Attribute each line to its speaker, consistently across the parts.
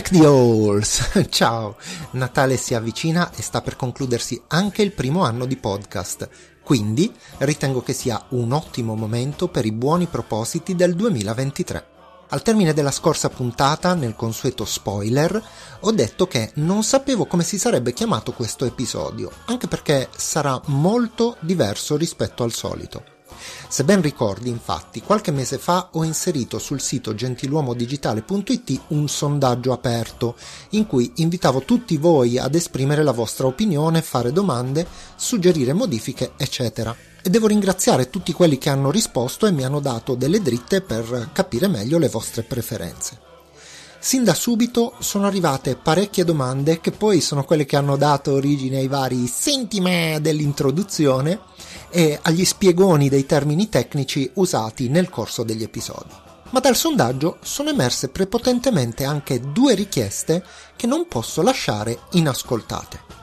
Speaker 1: Deck the Halls! Ciao! Natale si avvicina e sta per concludersi anche il primo anno di podcast, quindi ritengo che sia un ottimo momento per i buoni propositi del 2023. Al termine della scorsa puntata, nel consueto spoiler, ho detto che non sapevo come si sarebbe chiamato questo episodio, anche perché sarà molto diverso rispetto al solito. Se ben ricordi, infatti, qualche mese fa ho inserito sul sito gentiluomodigitale.it un sondaggio aperto in cui invitavo tutti voi ad esprimere la vostra opinione, fare domande, suggerire modifiche, eccetera. E devo ringraziare tutti quelli che hanno risposto e mi hanno dato delle dritte per capire meglio le vostre preferenze. Sin da subito sono arrivate parecchie domande che poi sono quelle che hanno dato origine ai vari senti me dell'introduzione e agli spiegoni dei termini tecnici usati nel corso degli episodi. Ma dal sondaggio sono emerse prepotentemente anche due richieste che non posso lasciare inascoltate.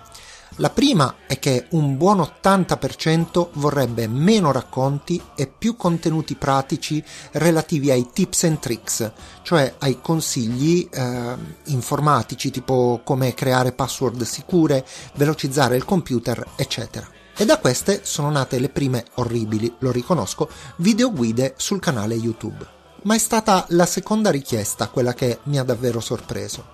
Speaker 1: La prima è che un buon 80% vorrebbe meno racconti e più contenuti pratici relativi ai tips and tricks, cioè ai consigli eh, informatici tipo come creare password sicure, velocizzare il computer, eccetera. E da queste sono nate le prime orribili, lo riconosco, videoguide sul canale YouTube. Ma è stata la seconda richiesta quella che mi ha davvero sorpreso.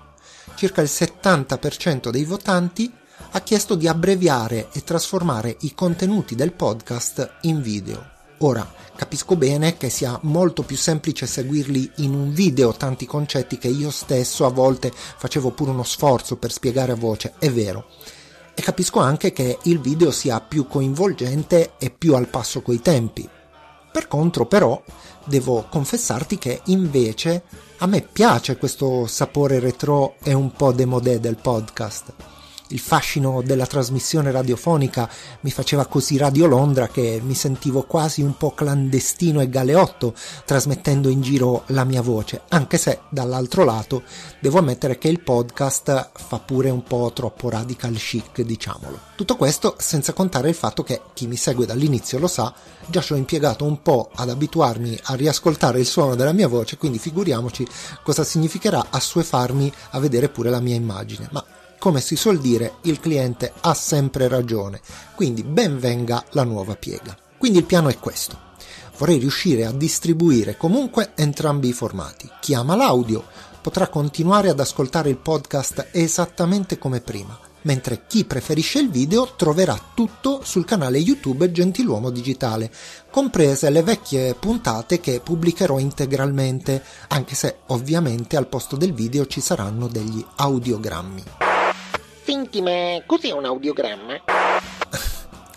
Speaker 1: Circa il 70% dei votanti ha chiesto di abbreviare e trasformare i contenuti del podcast in video. Ora, capisco bene che sia molto più semplice seguirli in un video tanti concetti che io stesso a volte facevo pure uno sforzo per spiegare a voce, è vero. E capisco anche che il video sia più coinvolgente e più al passo coi tempi. Per contro, però, devo confessarti che invece a me piace questo sapore retro e un po' demodé del podcast il fascino della trasmissione radiofonica mi faceva così Radio Londra che mi sentivo quasi un po' clandestino e galeotto trasmettendo in giro la mia voce, anche se dall'altro lato devo ammettere che il podcast fa pure un po' troppo radical chic, diciamolo. Tutto questo senza contare il fatto che chi mi segue dall'inizio lo sa, già ci ho impiegato un po' ad abituarmi a riascoltare il suono della mia voce, quindi figuriamoci cosa significherà assuefarmi a vedere pure la mia immagine. Ma come si suol dire, il cliente ha sempre ragione, quindi ben venga la nuova piega. Quindi il piano è questo. Vorrei riuscire a distribuire comunque entrambi i formati. Chi ama l'audio potrà continuare ad ascoltare il podcast esattamente come prima, mentre chi preferisce il video troverà tutto sul canale YouTube Gentiluomo Digitale, comprese le vecchie puntate che pubblicherò integralmente, anche se ovviamente al posto del video ci saranno degli audiogrammi.
Speaker 2: Senti, ma cos'è un audiogramma?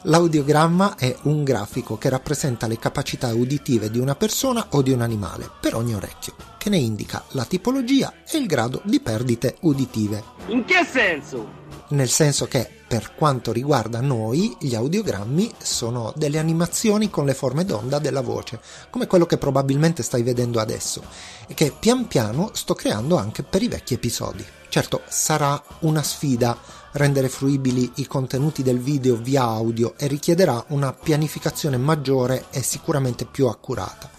Speaker 1: L'audiogramma è un grafico che rappresenta le capacità uditive di una persona o di un animale per ogni orecchio, che ne indica la tipologia e il grado di perdite uditive.
Speaker 3: In che senso?
Speaker 1: Nel senso che, per quanto riguarda noi, gli audiogrammi sono delle animazioni con le forme d'onda della voce, come quello che probabilmente stai vedendo adesso, e che pian piano sto creando anche per i vecchi episodi. Certo, sarà una sfida rendere fruibili i contenuti del video via audio e richiederà una pianificazione maggiore e sicuramente più accurata.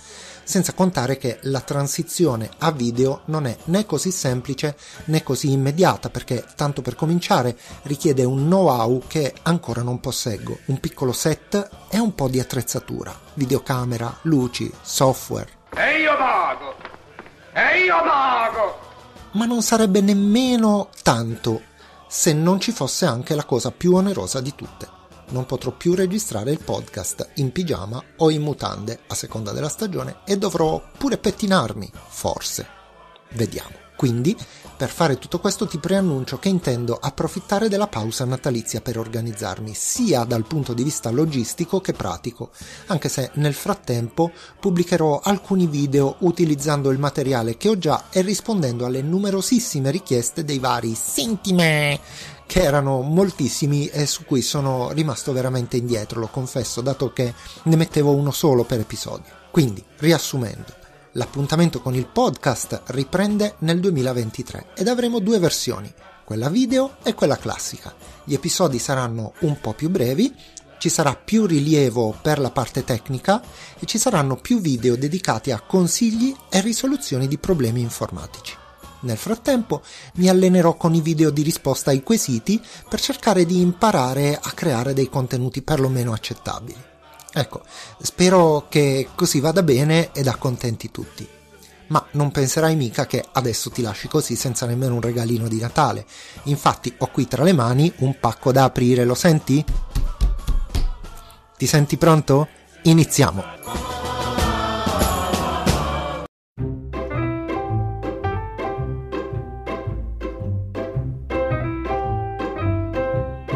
Speaker 1: Senza contare che la transizione a video non è né così semplice né così immediata perché, tanto per cominciare, richiede un know-how che ancora non posseggo, un piccolo set e un po' di attrezzatura, videocamera, luci, software.
Speaker 3: E io pago! E io pago!
Speaker 1: Ma non sarebbe nemmeno tanto se non ci fosse anche la cosa più onerosa di tutte. Non potrò più registrare il podcast in pigiama o in mutande a seconda della stagione e dovrò pure pettinarmi, forse. Vediamo. Quindi, per fare tutto questo ti preannuncio che intendo approfittare della pausa natalizia per organizzarmi, sia dal punto di vista logistico che pratico, anche se nel frattempo pubblicherò alcuni video utilizzando il materiale che ho già e rispondendo alle numerosissime richieste dei vari Senti me che erano moltissimi e su cui sono rimasto veramente indietro, lo confesso, dato che ne mettevo uno solo per episodio. Quindi, riassumendo, L'appuntamento con il podcast riprende nel 2023 ed avremo due versioni, quella video e quella classica. Gli episodi saranno un po' più brevi, ci sarà più rilievo per la parte tecnica e ci saranno più video dedicati a consigli e risoluzioni di problemi informatici. Nel frattempo mi allenerò con i video di risposta ai quesiti per cercare di imparare a creare dei contenuti perlomeno accettabili. Ecco, spero che così vada bene ed accontenti tutti. Ma non penserai mica che adesso ti lasci così senza nemmeno un regalino di Natale. Infatti ho qui tra le mani un pacco da aprire, lo senti? Ti senti pronto? Iniziamo!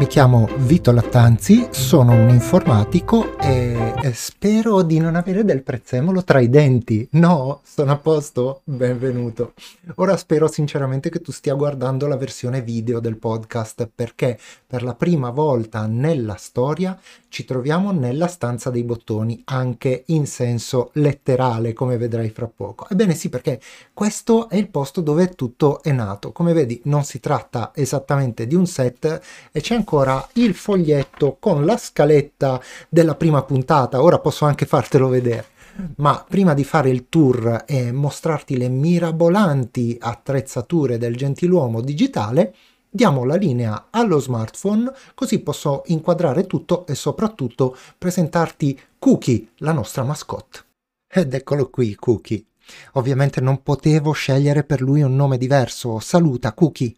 Speaker 1: Mi chiamo Vito Lattanzi, sono un informatico e spero di non avere del prezzemolo tra i denti. No, sono a posto? Benvenuto. Ora spero sinceramente che tu stia guardando la versione video del podcast perché per la prima volta nella storia ci troviamo nella stanza dei bottoni, anche in senso letterale, come vedrai fra poco. Ebbene sì, perché questo è il posto dove tutto è nato. Come vedi, non si tratta esattamente di un set e c'è ancora ancora il foglietto con la scaletta della prima puntata. Ora posso anche fartelo vedere. Ma prima di fare il tour e mostrarti le mirabolanti attrezzature del gentiluomo digitale, diamo la linea allo smartphone così posso inquadrare tutto e soprattutto presentarti Cookie, la nostra mascotte. Ed eccolo qui, Cookie. Ovviamente non potevo scegliere per lui un nome diverso. Saluta, Cookie.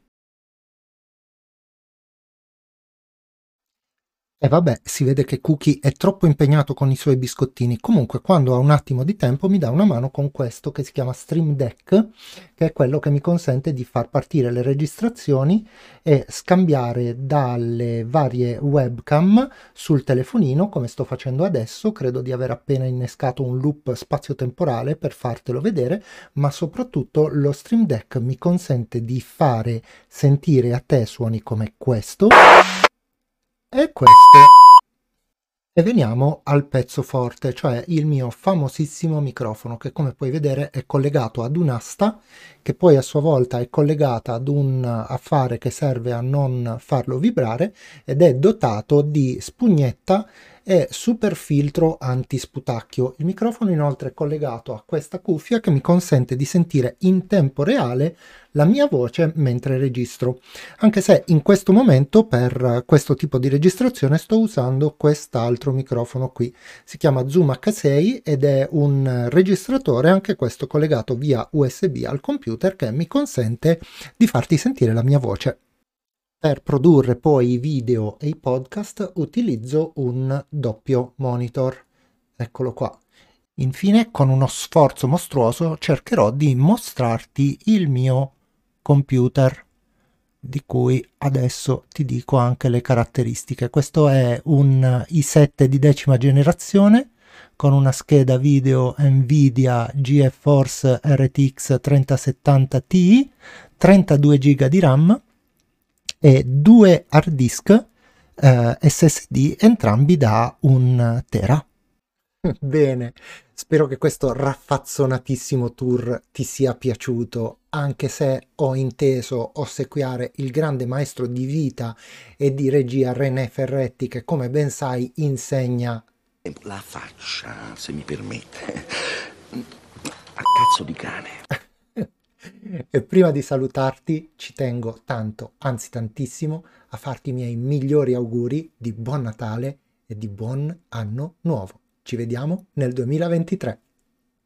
Speaker 1: E vabbè, si vede che Cookie è troppo impegnato con i suoi biscottini. Comunque, quando ha un attimo di tempo, mi dà una mano con questo che si chiama Stream Deck, che è quello che mi consente di far partire le registrazioni e scambiare dalle varie webcam sul telefonino, come sto facendo adesso. Credo di aver appena innescato un loop spazio-temporale per fartelo vedere, ma soprattutto lo Stream Deck mi consente di fare sentire a te suoni come questo e queste. E veniamo al pezzo forte, cioè il mio famosissimo microfono che come puoi vedere è collegato ad un'asta che poi a sua volta è collegata ad un affare che serve a non farlo vibrare ed è dotato di spugnetta e super filtro anti-sputacchio. Il microfono inoltre è collegato a questa cuffia che mi consente di sentire in tempo reale la mia voce mentre registro, anche se in questo momento per questo tipo di registrazione sto usando quest'altro microfono qui. Si chiama Zoom H6 ed è un registratore anche questo collegato via USB al computer che mi consente di farti sentire la mia voce. Per produrre poi i video e i podcast utilizzo un doppio monitor. Eccolo qua. Infine, con uno sforzo mostruoso, cercherò di mostrarti il mio computer, di cui adesso ti dico anche le caratteristiche. Questo è un i7 di decima generazione con una scheda video Nvidia GeForce RTX 3070 Ti, 32 GB di RAM e due hard disk eh, SSD entrambi da un tera. Bene, spero che questo raffazzonatissimo tour ti sia piaciuto, anche se ho inteso ossequiare il grande maestro di vita e di regia René Ferretti che come ben sai insegna
Speaker 4: la faccia, se mi permette, a cazzo di cane.
Speaker 1: E prima di salutarti ci tengo tanto, anzi tantissimo, a farti i miei migliori auguri di buon Natale e di buon anno nuovo. Ci vediamo nel 2023.